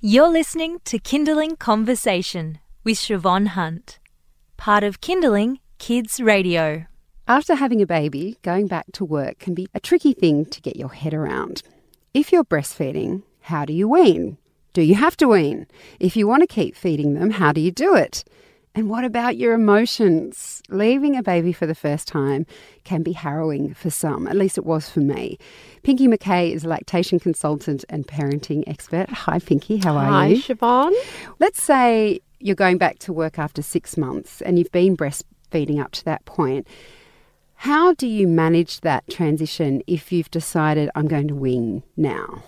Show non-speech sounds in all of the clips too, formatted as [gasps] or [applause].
You're listening to Kinderling Conversation with Siobhan Hunt, part of Kinderling Kids Radio. After having a baby, going back to work can be a tricky thing to get your head around. If you're breastfeeding, how do you wean? Do you have to wean? If you want to keep feeding them, how do you do it? And what about your emotions? Leaving a baby for the first time can be harrowing for some, at least it was for me. Pinky McKay is a lactation consultant and parenting expert. Hi, Pinky, how are Hi, you? Siobhan. Let's say you're going back to work after six months and you've been breastfeeding up to that point. How do you manage that transition if you've decided I'm going to wean now?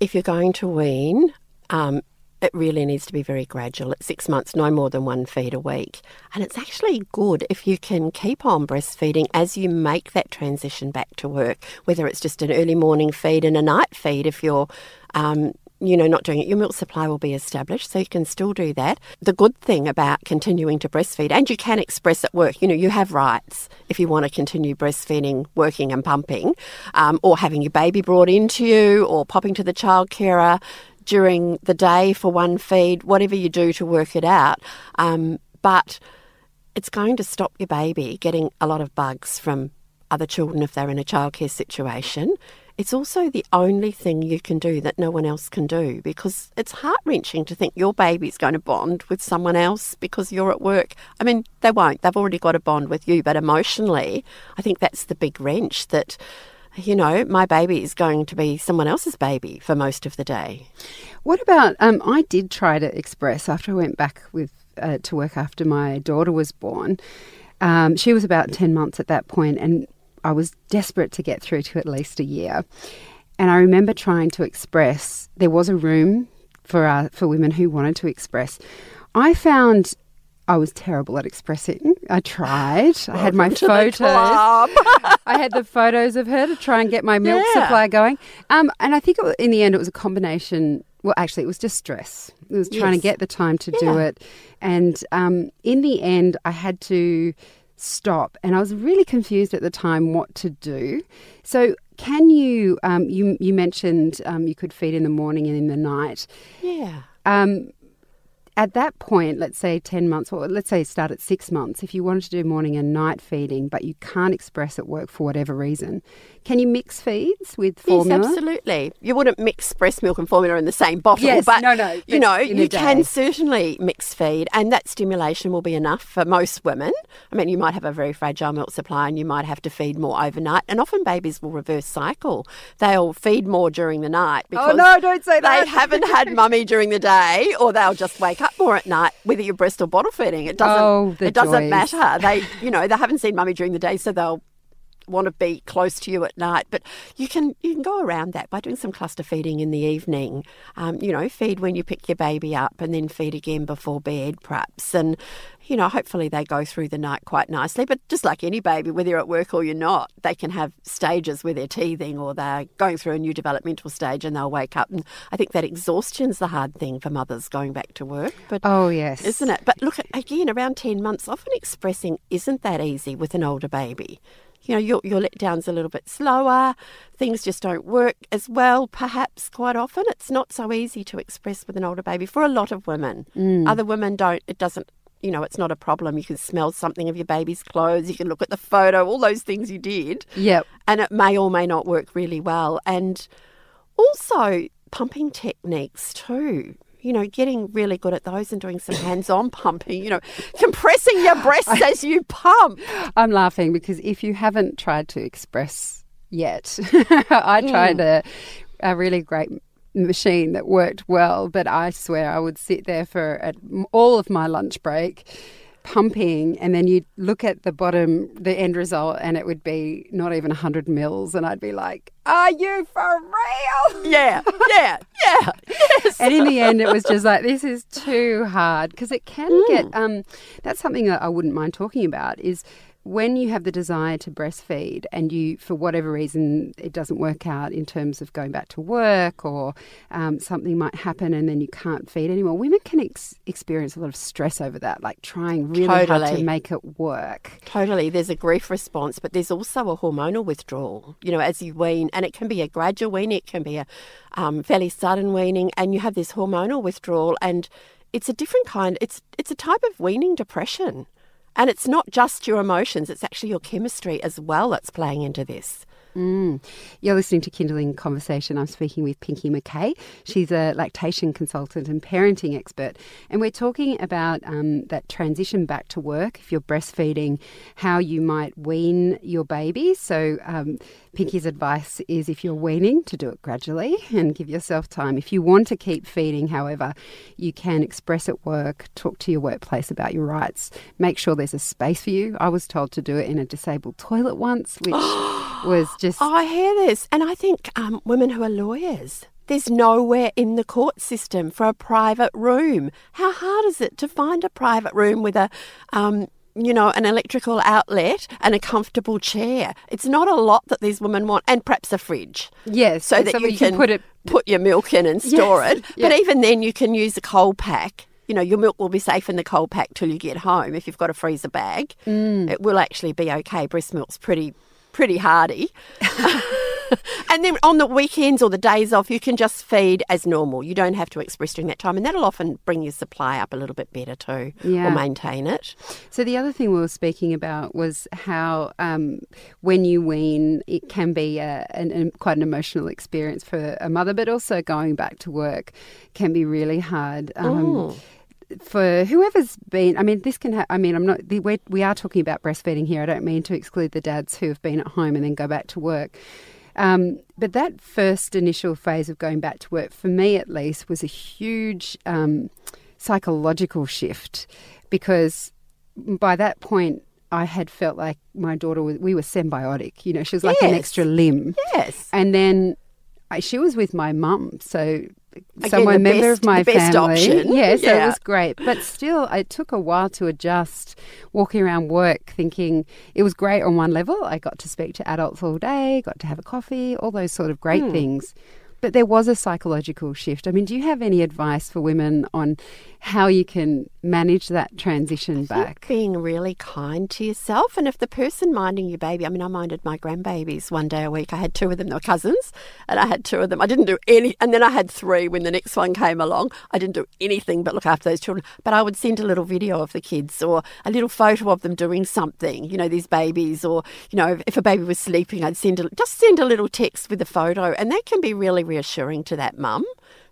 If you're going to wean, um, it really needs to be very gradual. At six months, no more than one feed a week. And it's actually good if you can keep on breastfeeding as you make that transition back to work, whether it's just an early morning feed and a night feed if you're. Um, you know, not doing it, your milk supply will be established, so you can still do that. The good thing about continuing to breastfeed, and you can express at work, you know, you have rights if you want to continue breastfeeding, working and pumping, um, or having your baby brought into you, or popping to the child carer during the day for one feed, whatever you do to work it out. Um, but it's going to stop your baby getting a lot of bugs from other children if they're in a childcare situation. It's also the only thing you can do that no one else can do because it's heart wrenching to think your baby's going to bond with someone else because you're at work. I mean, they won't, they've already got a bond with you, but emotionally, I think that's the big wrench that, you know, my baby is going to be someone else's baby for most of the day. What about? Um, I did try to express after I went back with uh, to work after my daughter was born. Um, she was about ten months at that point, and I was desperate to get through to at least a year. And I remember trying to express. There was a room for uh, for women who wanted to express. I found I was terrible at expressing. I tried. I had my Welcome to the photos. [laughs] I had the photos of her to try and get my milk Yeah. supply going. Um, and I think it, wa- in the end it was a combination. Well, actually, it was just stress. It was trying to get the time to do it. And um, in the end, I had to stop. And I was really confused at the time what to do. So, can you, um, you, you mentioned um, you could feed in the morning and in the night. yeah. Um, at that point, let's say 10 months, or let's say start at six months, if you wanted to do morning and night feeding, but you can't express at work for whatever reason, can you mix feeds with formula? Yes, absolutely. You wouldn't mix breast milk and formula in the same bottle, Yes, but no, no, you know, you can certainly mix feed, and that stimulation will be enough for most women. I mean, you might have a very fragile milk supply, and you might have to feed more overnight. And often babies will reverse cycle; they'll feed more during the night because Oh, no, don't say that. they haven't had mummy during the day, or they'll just [laughs] wake up more at night, whether you're breast or bottle feeding. It doesn't. Oh, it doesn't joys. matter. They, you know, they haven't seen mummy during the day, so they'll want to be close to you at night. But you can you can go around that by doing some cluster feeding in the evening. Um, you know, feed when you pick your baby up, and then feed again before bed, perhaps. And you know, hopefully they go through the night quite nicely. But just like any baby, whether you're at work or you're not, they can have stages where they're teething or they're going through a new developmental stage, and they'll wake up. And I think that exhaustion's the hard thing for mothers going back to work. But Oh, yes. isn't it? But look, again, around 10 months, often expressing isn't that easy with an older baby. You know, your, your letdown's a little bit slower, things just don't work as well, perhaps quite often. It's not so easy to express with an older baby for a lot of women. Mm. Other women don't, it doesn't, you know, it's not a problem. You can smell something of your baby's clothes, you can look at the photo, all those things you did Yep. and it may or may not work really well. And also pumping techniques too. You know, getting really good at those and doing some hands-on [laughs] pumping. You know, compressing your breasts as you pump. I'm laughing because if you haven't tried to express yet, [laughs] I tried mm. a, a really great machine that worked well, but I swear I would sit there for at all of my lunch break pumping and then you'd look at the bottom the end result and it would be not even 100 mils and I'd be like are you for real Yeah, yeah, yeah. Yes. [laughs] and in the end it was [laughs] just like this is too hard. Because it can get um that's something that I wouldn't mind talking about is when you have the desire to breastfeed and you, for whatever reason, it doesn't work out in terms of going back to work or um, something might happen and then you can't feed anymore, women can ex- experience a lot of stress over that, like trying really hard to make it work. Totally. There's a grief response, but there's also a hormonal withdrawal, you know, as you wean. And it can be a gradual weaning, it can be a um, fairly sudden weaning, and you have this hormonal withdrawal. And it's a different kind, it's, it's a type of weaning depression. And it's not just your emotions, it's actually your chemistry as well that's playing into this. Mm. You're listening to Kinderling Conversation. I'm speaking with Pinky McKay. She's a lactation consultant and parenting expert. And we're talking about um, that transition back to work, if you're breastfeeding, how you might wean your baby. So, um, Pinky's advice is if you're weaning, to do it gradually and give yourself time. If you want to keep feeding, however, you can express at work, talk to your workplace about your rights, make sure there's a space for you. I was told to do it in a disabled toilet once, which [gasps] was just. Oh, I hear this, and I think um, women who are lawyers. There's nowhere in the court system for a private room. How hard is it to find a private room with a, um, you know, an electrical outlet and a comfortable chair? It's not a lot that these women want, and perhaps a fridge. Yes, so that so you can, can put it- put your milk in and store Yes, it. yeah. But even then, you can use a cold pack. You know, your milk will be safe in the cold pack till you get home. If you've got a freezer bag, Mm. it will actually be okay. Breast milk's pretty pretty hardy. [laughs] [laughs] and then on the weekends or the days off, you can just feed as normal. You don't have to express during that time, and that'll often bring your supply up a little bit better too, Yeah. or maintain it. So the other thing we were speaking about was how um, when you wean, it can be a, an, an, quite an emotional experience for a mother, but also going back to work can be really hard. Um, For whoever's been, I mean, this can. Ha- I mean, I'm not. The, we're, we are talking about breastfeeding here. I don't mean to exclude the dads who have been at home and then go back to work. Um, but that first initial phase of going back to work, for me at least, was a huge um, psychological shift because by that point, I had felt like my daughter was, we were symbiotic. You know, she was like an extra limb. Yes. And then I, she was with my mum, so Again, someone member best- of my best family. option. [laughs] Yeah, so it was great. But still, it took a while to adjust. Walking around work, thinking it was great on one level. I got to speak to adults all day, got to have a coffee, all those sort of great Hmm. things. But there was a psychological shift. I mean, do you have any advice for women on how you can manage that transition back? Being really kind to yourself. And if the person minding your baby, I mean, I minded my grandbabies one day a week. I had two of them, they were cousins, and I had two of them. I didn't do any, and then I had three when the next one came along. I didn't do anything but look after those children. But I would send a little video of the kids or a little photo of them doing something, you know, these babies, or, you know, if, a baby was sleeping, I'd send a, just send a little text with a photo. And that can be really reassuring to that mum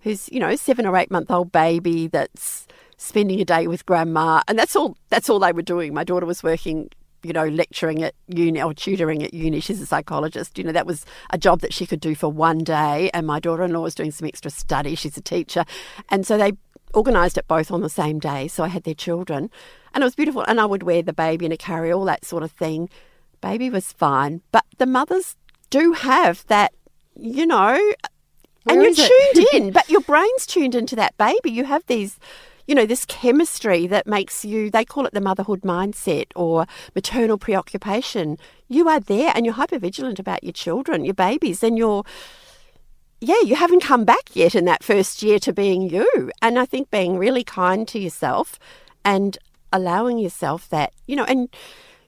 who's, you know, seven or eight month old baby that's spending a day with grandma, and that's all. That's all they were doing. My daughter was working, you know, lecturing at uni or tutoring at uni. She's a psychologist. You know, that was a job that she could do for one day. And my daughter-in-law was doing some extra study. She's a teacher, and so they organised it both on the same day. So I had their children, and it was beautiful. And I would wear the baby in a carry, all that sort of thing. Baby was fine, but the mothers do have that, you know, Where and you're tuned [laughs] in, but your brain's tuned into that baby. You have these, you know, this chemistry that makes you, they call it the motherhood mindset or maternal preoccupation. You are there and you're hyper vigilant about your children, your babies, and you're, yeah, you haven't come back yet in that first year to being you. And I think being really kind to yourself and allowing yourself that, you know, and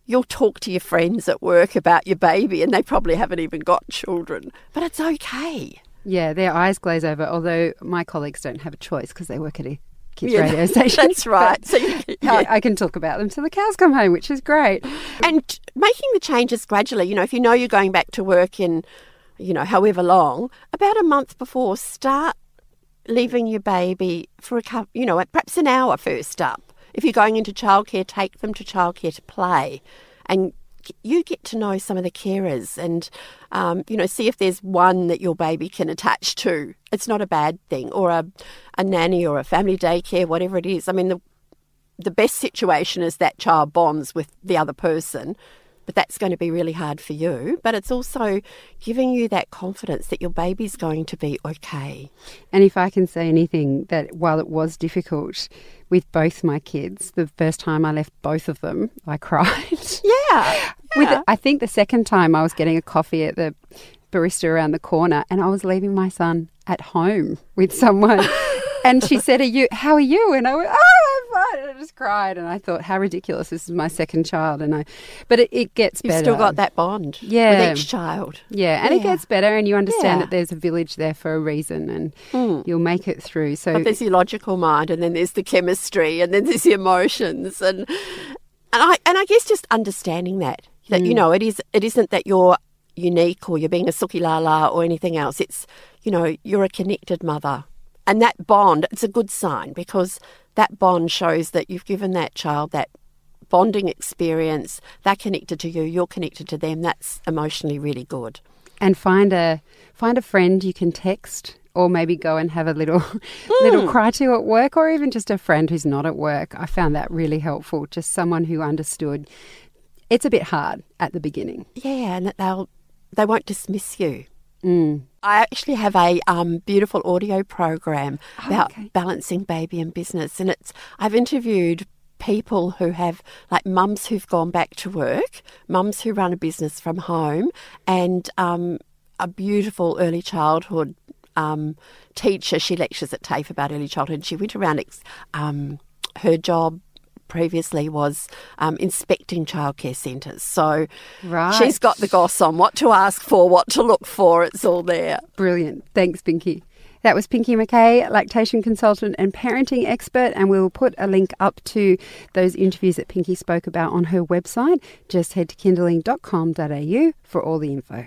you'll talk to your friends at work about your baby and they probably haven't even got children, but it's okay. Yeah, their eyes glaze over. Although my colleagues don't have a choice because they work at a kids Yeah, radio [laughs] station. [laughs] That's right. But So you, [laughs] yeah. I, I can talk about them till the cows come home, which is great. and making the changes gradually. You know, if you know you're going back to work in, you know, however long, about a month before, start leaving your baby for a couple, you know, perhaps an hour first up. If you're going into childcare, take them to childcare to play, and you get to know some of the carers and um, you know see if there's one that your baby can attach to. It's not a bad thing or a, a nanny or a family daycare whatever it is. I mean the the best situation is that child bonds with the other person but that's going to be really hard for you. But it's also giving you that confidence that your baby's going to be okay. And if I can say anything, that while it was difficult with both my kids, the first time I left both of them, I [laughs] cried. Yeah. With, yeah. I think the second time I was getting a coffee at the barista around the corner and I was leaving my son at home with someone. [laughs] and she said, "Are you? How are you?" And I went, "Oh, I'm fine." And I just cried, and I thought, "How ridiculous! This is my second child." And I, but it, it gets better You've still got that bond Yeah. with each child. Yeah, and it gets better, and you understand Yeah. that there's a village there for a reason, and Mm. you'll make it through. So But there's your logical mind, and then there's the chemistry, and then there's the emotions, and and I and I guess just understanding that that Mm. you know it is it isn't that you're unique or you're being a suki la la or anything else. It's you know you're a connected mother, and that bond it's a good sign because that bond shows that you've given that child that bonding experience. They're connected to you. You're connected to them. That's emotionally really good. and find a find a friend you can text or maybe go and have a little [laughs] little hmm. cry to at work or even just a friend who's not at work. I found that really helpful. Just someone who understood. It's a bit hard at the beginning. Yeah, and that they'll they won't dismiss you. Mm. I actually have a um, beautiful audio program Oh, about okay. balancing baby and business, and it's I've interviewed people who have like mums who've gone back to work, mums who run a business from home, and um, a beautiful early childhood um, teacher. She lectures at TAFE about early childhood. and She went around. ex- Um, her job previously was um, inspecting childcare centres, so Right. she's got the goss on what to ask for, what to look for. It's all there. Brilliant. Thanks, Pinky. That was Pinky McKay, lactation consultant and parenting expert, and we will put a link up to those interviews that Pinky spoke about on her website. Just head to kinderling.com.au for all the info.